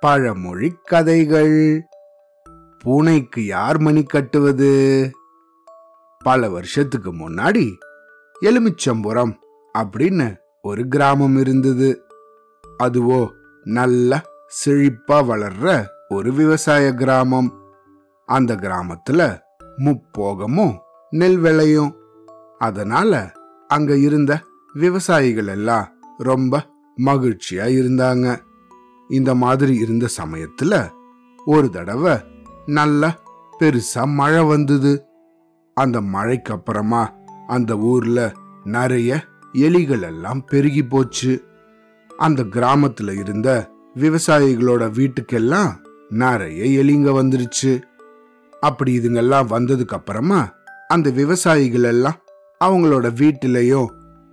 பழமொழி கதைகள். பூனைக்கு யார் மணி கட்டுவது? பல வருஷத்துக்கு முன்னாடி எலுமிச்சம்புரம் அப்படின்னு ஒரு கிராமம் இருந்தது. அதுவோ நல்ல செழிப்பா வளர்ற ஒரு விவசாய கிராமம். அந்த கிராமத்துல முப்போகமும் நெல் விளையும். அதனால அங்க இருந்த விவசாயிகள் எல்லாம் ரொம்ப மகிழ்ச்சியா இருந்தாங்க. இந்த மாதிரி இருந்த சமயத்துல ஒரு தடவை நல்ல பெருசா மழை வந்தது. அந்த மழைக்கு அப்புறமா அந்த ஊர்ல நிறைய எலிகள் எல்லாம் பெருகி போச்சு. அந்த கிராமத்துல இருந்த விவசாயிகளோட வீட்டுக்கெல்லாம் நிறைய எலிங்க வந்துருச்சு. அப்படி இதுங்கெல்லாம் வந்ததுக்கு அப்புறமா அந்த விவசாயிகள் எல்லாம் அவங்களோட வீட்டிலையும்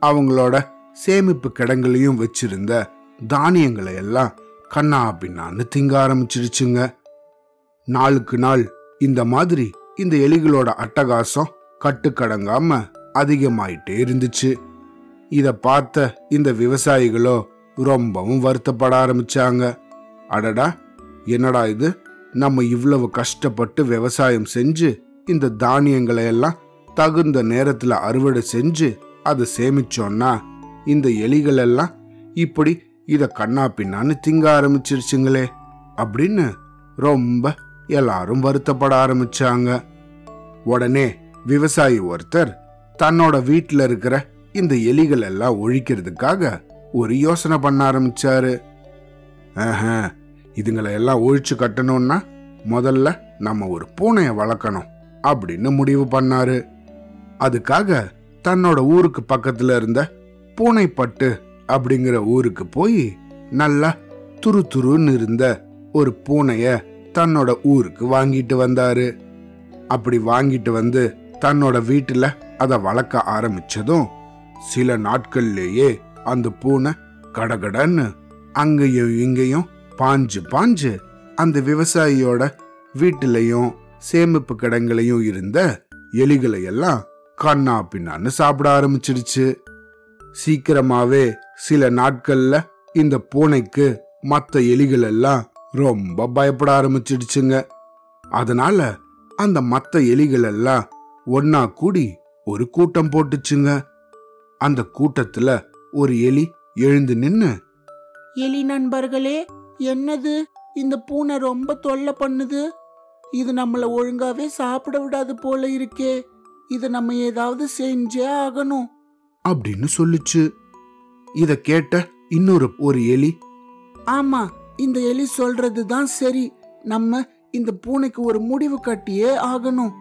அவங்களோட சேமிப்பு கிடங்குலையும் வச்சிருந்த தானியங்களை எல்லாம் கண்ணா பின்னான்னு திங்க ஆரம்பிச்சிருச்சுங்க. நாளுக்கு நாள் இந்த மாதிரி இந்த எலிகளோட அட்டகாசம் கட்டுக்கடங்காம அதிகமாயிட்டே இருந்துச்சு. இத பார்த்த இந்த விவசாயிகளோ ரொம்பவும் வருத்தப்பட ஆரம்பிச்சாங்க. அடடா என்னடா இது? நம்ம இவ்வளவு கஷ்டப்பட்டு விவசாயம் செஞ்சு இந்த தானியங்களை எல்லாம் தகுந்த நேரத்துல அறுவடை செஞ்சு அதை சேமிச்சோன்னா இந்த எலிகள் எல்லாம் இப்படி இதை கண்ணா பின்னான்னு திங்க ஆரம்பிச்சிருச்சுங்களே அப்படின்னு ரொம்ப எல்லாரும் வருத்தப்பட ஆரம்பிச்சாங்க. உடனே விவசாயி ஒருத்தர் தன்னோட வீட்டில் இருக்கிற இந்த எலிகள் எல்லாம் ஒழிக்கிறதுக்காக ஒரு யோசனை பண்ண ஆரம்பிச்சாரு. இதுங்களை எல்லாம் ஒழிச்சு கட்டணும்னா முதல்ல நம்ம ஒரு பூனையை வளர்க்கணும் அப்படின்னு முடிவு பண்ணாரு. அதுக்காக தன்னோட ஊருக்கு பக்கத்துல இருந்த பூனைப்பட்டு அப்படிங்கிற ஊருக்கு போய் நல்லா துரு துருன்னு இருந்த ஒரு பூனைய தன்னோட ஊருக்கு வாங்கிட்டு வந்தாரு. அப்படி வாங்கிட்டு வந்து தன்னோட வீட்டுல அதை வளர்க்க ஆரம்பிச்சதும் சில நாட்கள்லேயே அந்த பூனை கடகடன்னு அங்கேயும் இங்கேயும் பாஞ்சு பாஞ்சு அந்த விவசாயியோட வீட்டிலையும் சேமிப்பு கிடங்களையும் இருந்த எலிகளை எல்லாம் கண்ணா பின்னான்னு சாப்பிட ஆரம்பிச்சிடுச்சு. சீக்கிரமாவே சில நாட்கள்ல இந்த பூனைக்கு மற்ற எலிகள் எல்லாம் ரொம்ப பயப்பட ஆரம்பிச்சிடுச்சுங்க. அதனால அந்த மற்ற எலிகள் எல்லாம் ஒன்னா கூடி ஒரு கூட்டம் போட்டுச்சுங்க. அந்த கூட்டத்துல ஒரு எலி எழுந்து நின்னு எலி நண்பர்களே என்னது? இந்த பூனை ரொம்ப தொல்லை பண்ணுது. இது நம்மள ஒழுங்காவே சாப்பிட விடாது போல இருக்கே. இது நம்ம ஏதாவது செஞ்சே ஆகணும். அப்படின்னு சொல்லுச்சு. இத கேட்ட இன்னொரு ஒரு எலி ஆமா இந்த எலி சொல்றது தான் சரி. நம்ம இந்த பூனைக்கு ஒரு முடிவு கட்டியே ஆகணும்.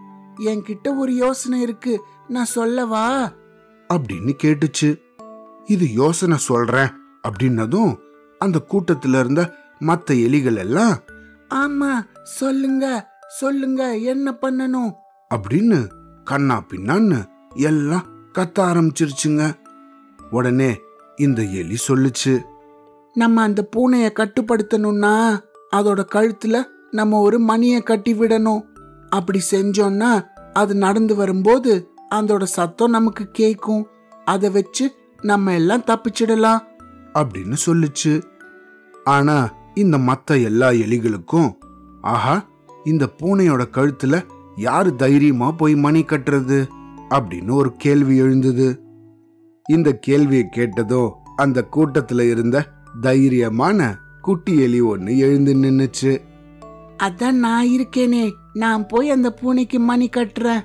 என்கிட்ட ஒரு யோசனை இருக்கு நான் சொல்லவா? அப்படின்னு கேட்டுச்சு. இது யோசனை சொல்றேன் அப்படின்னதும் அந்த கூட்டத்துல இருந்த மத்த எலிகள் எல்லாம் ஆமா சொல்லுங்க சொல்லுங்க என்ன பண்ணணும்? அப்படின்னு கண்ணா பின்னான்னு எல்லாம் கத்த ஆரம்பிச்சிருச்சுங்க. உடனே இந்த எலி சொல்லுச்சு. நம்ம அந்த பூனைய கட்டுப்படுத்தணும்னா அதோட கழுத்துல நம்ம ஒரு மணியை கட்டி விடணும். அப்படி செஞ்சோம்னா அது நடந்து வரும்போது அதோட சத்தம் நமக்கு கேட்கும் அதை வச்சு நம்ம எல்லாம் தப்பிச்சிடலாம். அப்படின்னு சொல்லுச்சு. ஆனா இந்த மத்த எல்லா எலிகளுக்கும் ஆஹா இந்த பூனையோட கழுத்துல யாரு தைரியமா போய் மணி கட்டுறது? அப்படின்னு ஒரு கேள்வி எழுந்தது. இந்த கேள்வியை கேட்டதும் அந்த கூட்டத்துல இருந்த தைரியமான குட்டி எலி ஒண்ணு எழுந்து நின்னுச்சு. அதான் நான் இருக்கேனே நான் போய் அந்த பூனைக்கு மணி கட்டுறேன்.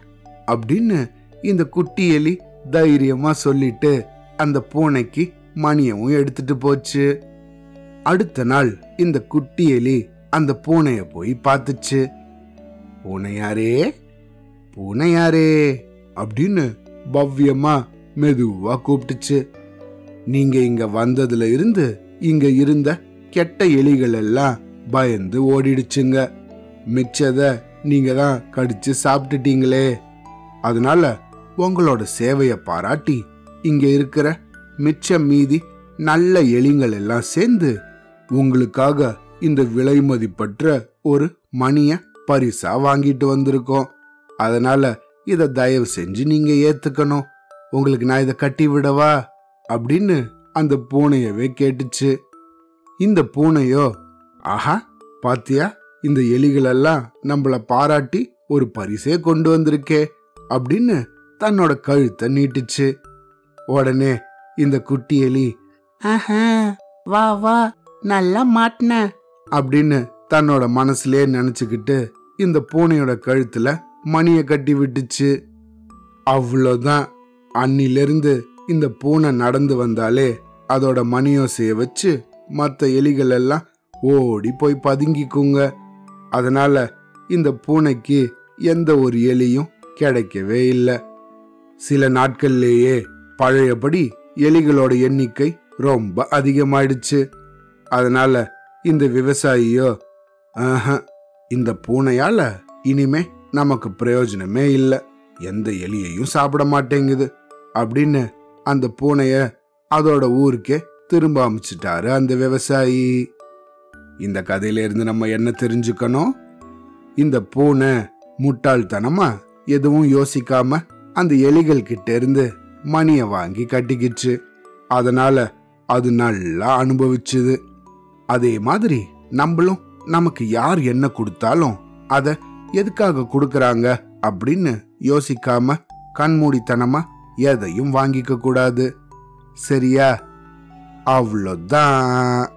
அப்படின்னு இந்த குட்டி எலி தைரியமா சொல்லிட்டு அந்த பூனைக்கு மணியவும் எடுத்துட்டு போச்சு. அடுத்த நாள் இந்த குட்டி எலி அந்த பூனைய போய் பார்த்துச்சு. பூனையாரே பூனையாரே அப்படின்னு பவ்யமா மெதுவா கூப்பிட்டுச்சு. நீங்க இங்க வந்ததுல இருந்து இங்க இருந்த கெட்ட எலிகள் எல்லாம் பயந்து ஓடிடுச்சுங்க. மிச்சத நீங்க தான் கடிச்சு சாப்பிட்டுட்டீங்களே. அதனால உங்களோட சேவைய பாராட்டி இங்க இருக்கிற மிச்சம் மீதி நல்ல எலிங்கள் எல்லாம் சேர்ந்து உங்களுக்காக இந்த விலை மதிப்பற்ற ஒரு மணிய பரிசா வாங்கிட்டு வந்திருக்கோம். அதனால இதை தயவு செஞ்சு நீங்க ஏத்துக்கணும். உங்களுக்கு நான் இதை கட்டி விடவா? அப்படின்னு அந்த பூனையவே கேட்டுச்சு. இந்த பூனையோ ஆஹா பாத்தியா இந்த எலிகளெல்லாம் நம்மள பாராட்டி ஒரு பரிசே கொண்டு வந்திருக்கே அப்படின்னு தன்னோட கழுத்தை நீட்டுச்சு. உடனே இந்த குட்டி எலி ஆஹா வா வா நல்லா மாட்டின அப்படின்னு தன்னோட மனசுலயே நினைச்சுக்கிட்டு இந்த பூனையோட கழுத்துல மணியை கட்டி விட்டுச்சு. அவ்வளோதான் அன்னிலிருந்து இந்த பூனை நடந்து வந்தாலே அதோட மணியோசைய வச்சு மற்ற எலிகள் எல்லாம் ஓடி போய் பதுங்கிக்குங்க. அதனால இந்த பூனைக்கு எந்த ஒரு எலியும் கிடைக்கவே இல்லை. சில நாட்கள்லேயே பழையபடி எலிகளோட எண்ணிக்கை ரொம்ப அதிகமாயிடுச்சு. அதனால இந்த விவசாயியோ ஆஹ இந்த பூனையால இனிமே நமக்கு பிரயோஜனமே இல்லை. எந்த எலியையும் சாப்பிட மாட்டேங்குது. அப்படின்னு அந்த பூனைய அதோட ஊருக்கே திரும்ப அமைச்சிட்டாரு அந்த விவசாயி. இந்த கதையில இருந்து நம்ம என்ன தெரிஞ்சுக்கணும்? இந்த பூனை முட்டாள்தனமா எதுவும் யோசிக்காம அந்த எலிகள் கிட்ட இருந்து மணியை வாங்கி கட்டிக்கிச்சு. அதனால அது நல்லா அனுபவிச்சுது. அதே மாதிரி நம்மளும் நமக்கு யார் என்ன கொடுத்தாலும் அதை எதுக்காக கொடுக்கறாங்க அப்படின்னு யோசிக்காம கண்மூடித்தனமா எதையும் வாங்கிக்க கூடாது. சரியா? அவ்வளோதான்.